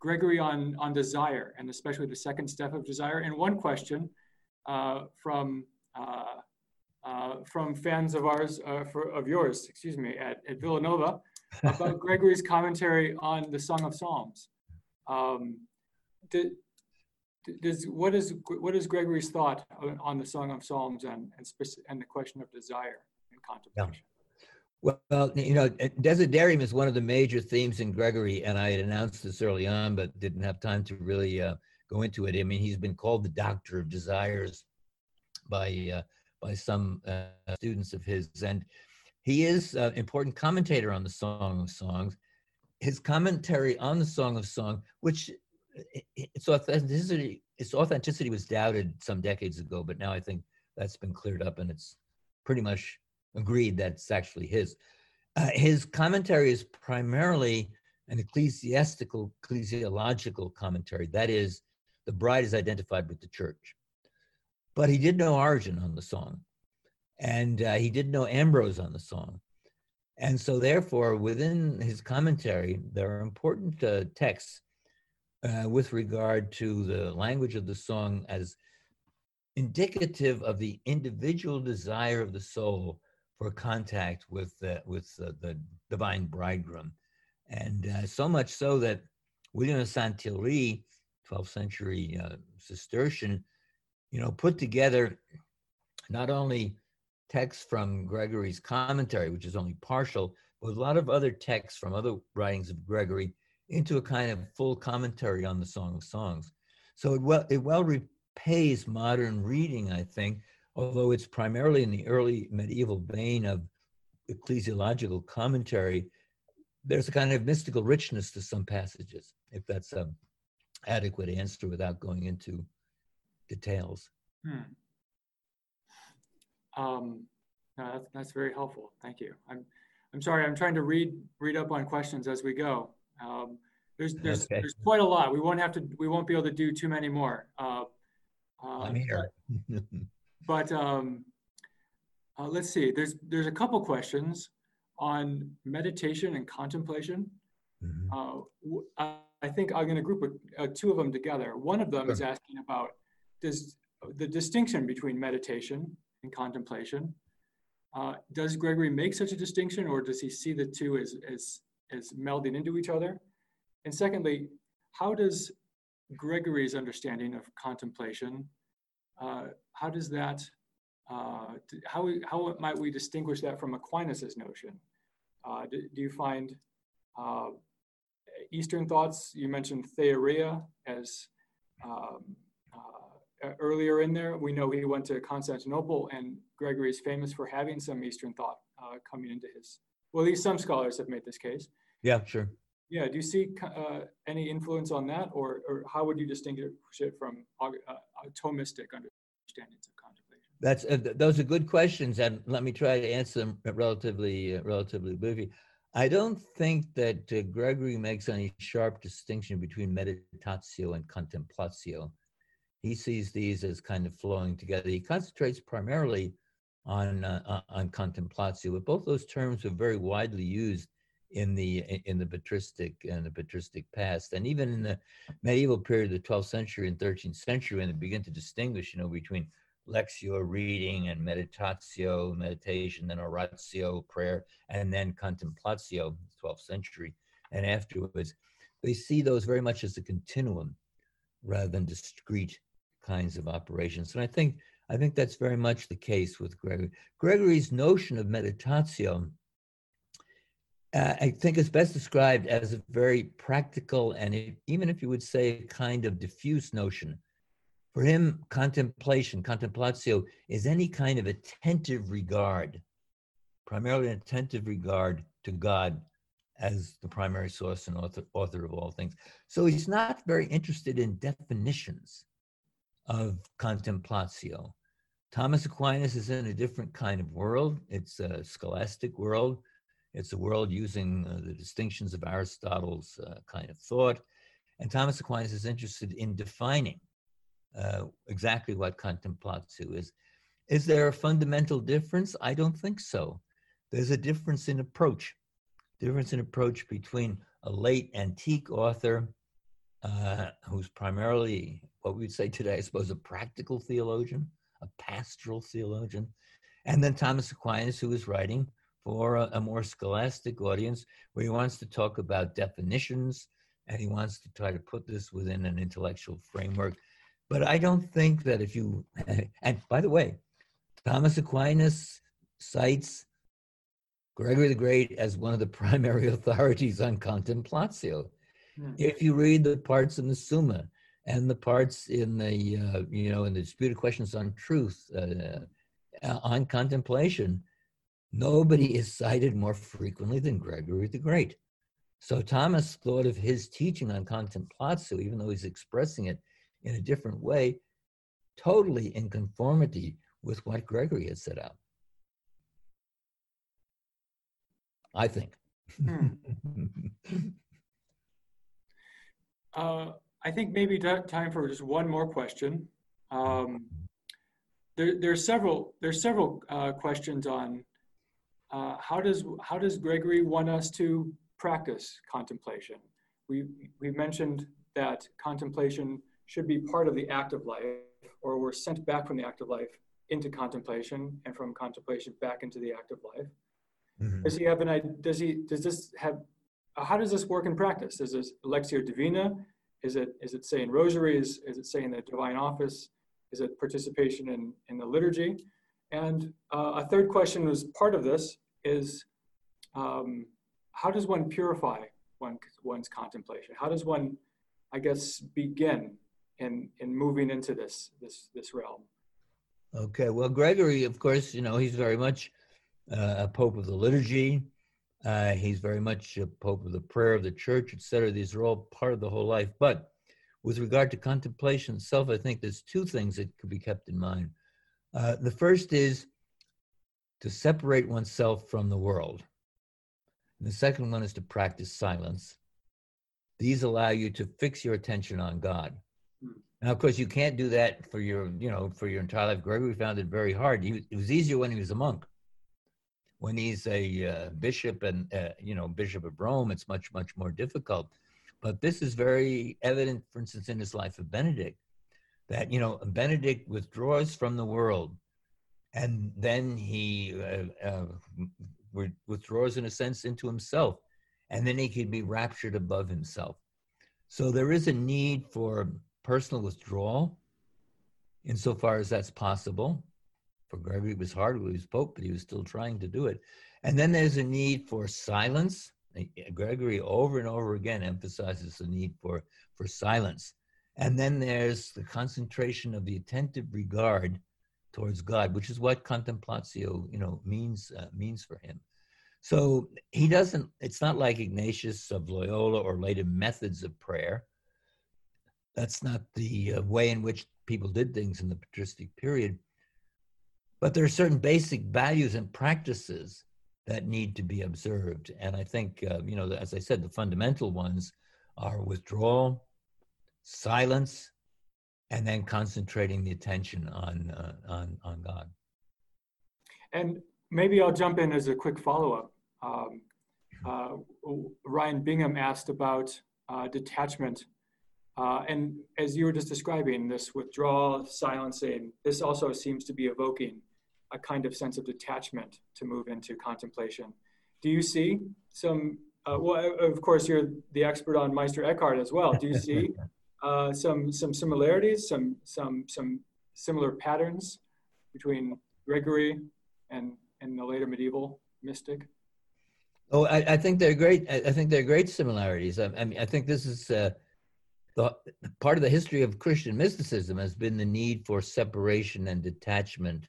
Gregory on, on desire, and especially the second step of desire. And one question uh, from, uh, uh, from fans of ours, uh, for, of yours, excuse me, at, at Villanova, about Gregory's commentary on the Song of Psalms. Um, did, does, what, is, what is Gregory's thought on, on the Song of Psalms and, and, and the question of desire and contemplation? Yeah. Well, you know, Desiderium is one of the major themes in Gregory, and I had announced this early on, but didn't have time to really uh, go into it. I mean, he's been called the Doctor of Desires by uh, by some uh, students of his, and he is an important commentator on the Song of Songs. His commentary on the Song of Song, which its authenticity, its authenticity was doubted some decades ago, but now I think that's been cleared up, and it's pretty much agreed that's actually his. Uh, his commentary is primarily an ecclesiastical, ecclesiological commentary. That is, the bride is identified with the church. But he did know Origen on the song, and uh, he did know Ambrose on the song. And so, therefore, within his commentary, there are important uh, texts uh, with regard to the language of the song as indicative of the individual desire of the soul for contact with uh, with the divine bridegroom, and uh, so much so that William of Saint Thierry, 12th century uh, Cistercian, you know, put together not only texts from Gregory's commentary, which is only partial, but a lot of other texts from other writings of Gregory into a kind of full commentary on the Song of Songs. So it well it well repays modern reading, I think, although it's primarily in the early medieval vein of ecclesiological commentary, there's a kind of mystical richness to some passages, if that's an adequate answer without going into details. Hmm. Um, no, that's, that's very helpful. Thank you. I'm, I'm sorry, I'm trying to read read up on questions as we go. Um, there's there's, okay. there's quite a lot. We won't have to we won't be able to do too many more. Uh, uh, I'm here. But um, uh, let's see, there's, there's a couple questions on meditation and contemplation. Mm-hmm. Uh, I think I'm going to group uh, two of them together. One of them sure. is asking about does the distinction between meditation and contemplation. Uh, does Gregory make such a distinction, or does he see the two as, as, as melding into each other? And secondly, how does Gregory's understanding of contemplation uh, how does that, uh, how, how might we distinguish that from Aquinas's notion? Uh, do, do, you find uh, Eastern thoughts, you mentioned theoria as, um, uh, earlier in there, we know he went to Constantinople, and Gregory is famous for having some Eastern thought uh, coming into his. Well, at least some scholars have made this case. Yeah, sure. Yeah, do you see uh, any influence on that, or, or how would you distinguish it from uh, Thomistic understandings of contemplation? That's uh, those are good questions, and let me try to answer them relatively uh, relatively briefly. I don't think that uh, Gregory makes any sharp distinction between meditatio and contemplatio. He sees these as kind of flowing together. He concentrates primarily on uh, on contemplatio, but both those terms are very widely used in the in the patristic and the patristic past, and even in the medieval period, the 12th century and 13th century, when they begin to distinguish, you know, between lectio, reading, and meditatio, meditation, then oratio, prayer, and then contemplatio, 12th century, and afterwards. They see those very much as a continuum rather than discrete kinds of operations. And I think I think that's very much the case with Gregory. Gregory's notion of meditatio, uh, I think, is best described as a very practical and even if you would say a kind of diffuse notion for him, contemplation, contemplatio, is any kind of attentive regard, primarily an attentive regard to God as the primary source and author, author of all things. So he's not very interested in definitions of contemplatio. Thomas Aquinas is in a different kind of world. It's a scholastic world. It's a world using uh, the distinctions of Aristotle's uh, kind of thought. And Thomas Aquinas is interested in defining uh, exactly what contemplatio is. Is there a fundamental difference? I don't think so. There's a difference in approach, difference in approach between a late antique author uh, who's primarily what we'd say today, I suppose, a practical theologian, a pastoral theologian, and then Thomas Aquinas, who is writing for a, a more scholastic audience, where he wants to talk about definitions and he wants to try to put this within an intellectual framework but I don't think that if you, and by the way, Thomas Aquinas cites Gregory the Great as one of the primary authorities on contemplatio. Hmm. If you read the parts in the Summa and the parts in the, uh, you know, in the disputed questions on truth, uh, uh, on contemplation, nobody is cited more frequently than Gregory the Great. So Thomas thought of his teaching on contemplatio, even though he's expressing it in a different way, totally in conformity with what Gregory had set out. I think. Hmm. uh, I think maybe time for just one more question. Um, there, there's several. There's several uh, questions on uh, how does how does Gregory want us to practice contemplation? We we mentioned that contemplation should be part of the active life, or we're sent back from the active life into contemplation, and from contemplation back into the active life. Mm-hmm. Does he have an idea? Does he? Does this have? Uh, how does this work in practice? Is this Lectio Divina? Is it is it saying Rosary? Is is it saying the Divine Office? Is it participation in in the liturgy? And uh, a third question was part of this is um, how does one purify one, one's contemplation? How does one, I guess, begin in in moving into this this this realm. Okay, well, Gregory, of course, you know he's very much uh, a pope of the liturgy. Uh, he's very much a pope of the prayer of the church, etc. These are all part of the whole life. But with regard to contemplation itself, I think there's two things that could be kept in mind. Uh, the first is to separate oneself from the world. And the second one is to practice silence. These allow you to fix your attention on God. Now, of course, you can't do that for your, you know, for your entire life. Gregory found it very hard. He, it was easier when he was a monk. When he's a uh, bishop and, uh, you know, bishop of Rome, it's much, much more difficult. But this is very evident, for instance, in his life of Benedict, that, you know, Benedict withdraws from the world and then he uh, uh withdraws, in a sense, into himself. And then he can be raptured above himself. So there is a need for personal withdrawal, insofar as that's possible. Gregory, was hard when he was Pope, but he was still trying to do it. And then there's a need for silence. Gregory over and over again emphasizes the need for, for silence. And then there's the concentration of the attentive regard towards God, which is what contemplatio, you know, means uh, means for him. So he doesn't. It's not like Ignatius of Loyola or later methods of prayer. That's not the uh, way in which people did things in the patristic period. But there are certain basic values and practices that need to be observed, and I think uh, you know, as I said, the fundamental ones are withdrawal, silence, and then concentrating the attention on uh, on on God. And maybe I'll jump in as a quick follow up. Um, uh, Ryan Bingham asked about uh, detachment, uh, and as you were just describing, this withdrawal, silencing, this also seems to be evoking a kind of sense of detachment to move into contemplation. Do you see some? Uh, well, of course, you're the expert on Meister Eckhart as well. Do you see uh, some some similarities, some some some similar patterns between Gregory and and the later medieval mystic? Oh, I, I think they're great. I, think they're great similarities. I, I, mean, I think this is uh, the part of the history of Christian mysticism has been the need for separation and detachment.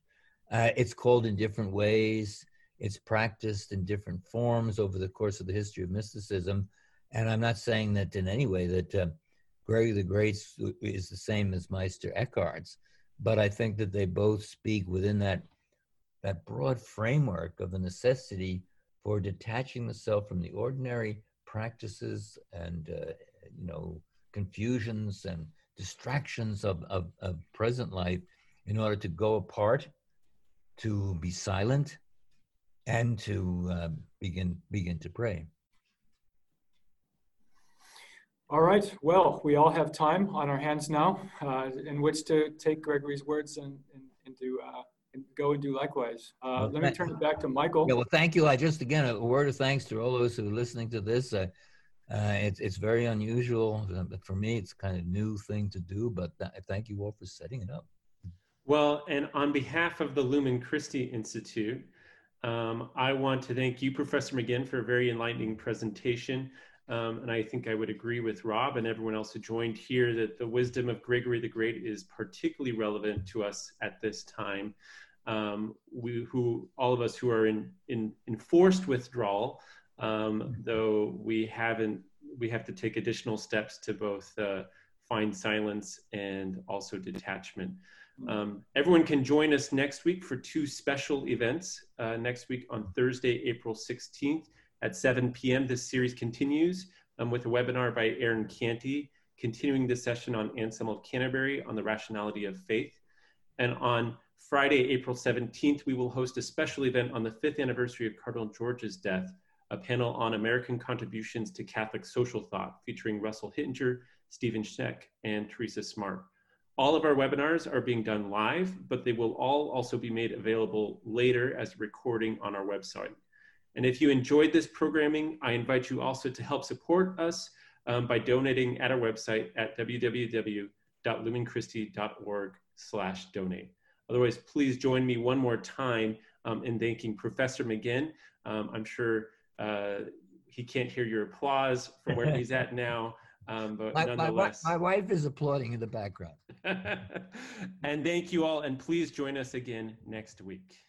Uh, it's called in different ways. It's practiced in different forms over the course of the history of mysticism. And I'm not saying that in any way that uh, Gregory the Great is the same as Meister Eckhart's, but I think that they both speak within that that broad framework of the necessity for detaching the self from the ordinary practices and uh, you know confusions and distractions of, of, of present life in order to go apart, to be silent, and to uh, begin begin to pray. All right. Well, we all have time on our hands now uh, in which to take Gregory's words and, and, and do uh, and go and do likewise. Uh, well, let me turn it back to Michael. Yeah, well, thank you. I just again a word of thanks to all those who are listening to this. Uh, uh, it's it's very unusual, but for me, it's kind of new thing to do. But th- thank you all for setting it up. Well, and on behalf of the Lumen Christi Institute, um, I want to thank you, Professor McGinn, for a very enlightening presentation. Um, and I think I would agree with Rob and everyone else who joined here that the wisdom of Gregory the Great is particularly relevant to us at this time. Um, we, who all of us who are in, in enforced withdrawal, um, though we haven't, we have to take additional steps to both uh, find silence and also detachment. Um, everyone can join us next week for two special events. Uh, next week on Thursday, April 16th, at 7 p.m. This series continues um, with a webinar by Aaron Canty, continuing this session on Anselm of Canterbury on the rationality of faith. And on Friday, April 17th, we will host a special event on the fifth anniversary of Cardinal George's death, a panel on American contributions to Catholic social thought featuring Russell Hittinger, Stephen Schneck, and Teresa Smart. All of our webinars are being done live, but they will all also be made available later as a recording on our website. And if you enjoyed this programming, I invite you also to help support us um, by donating at our website at www.lumenchristi.org slash donate. Otherwise, please join me one more time um, in thanking Professor McGinn. Um, I'm sure uh, he can't hear your applause from where he's at now, um, but my, nonetheless. My, my wife is applauding in the background. and thank you all, and please join us again next week.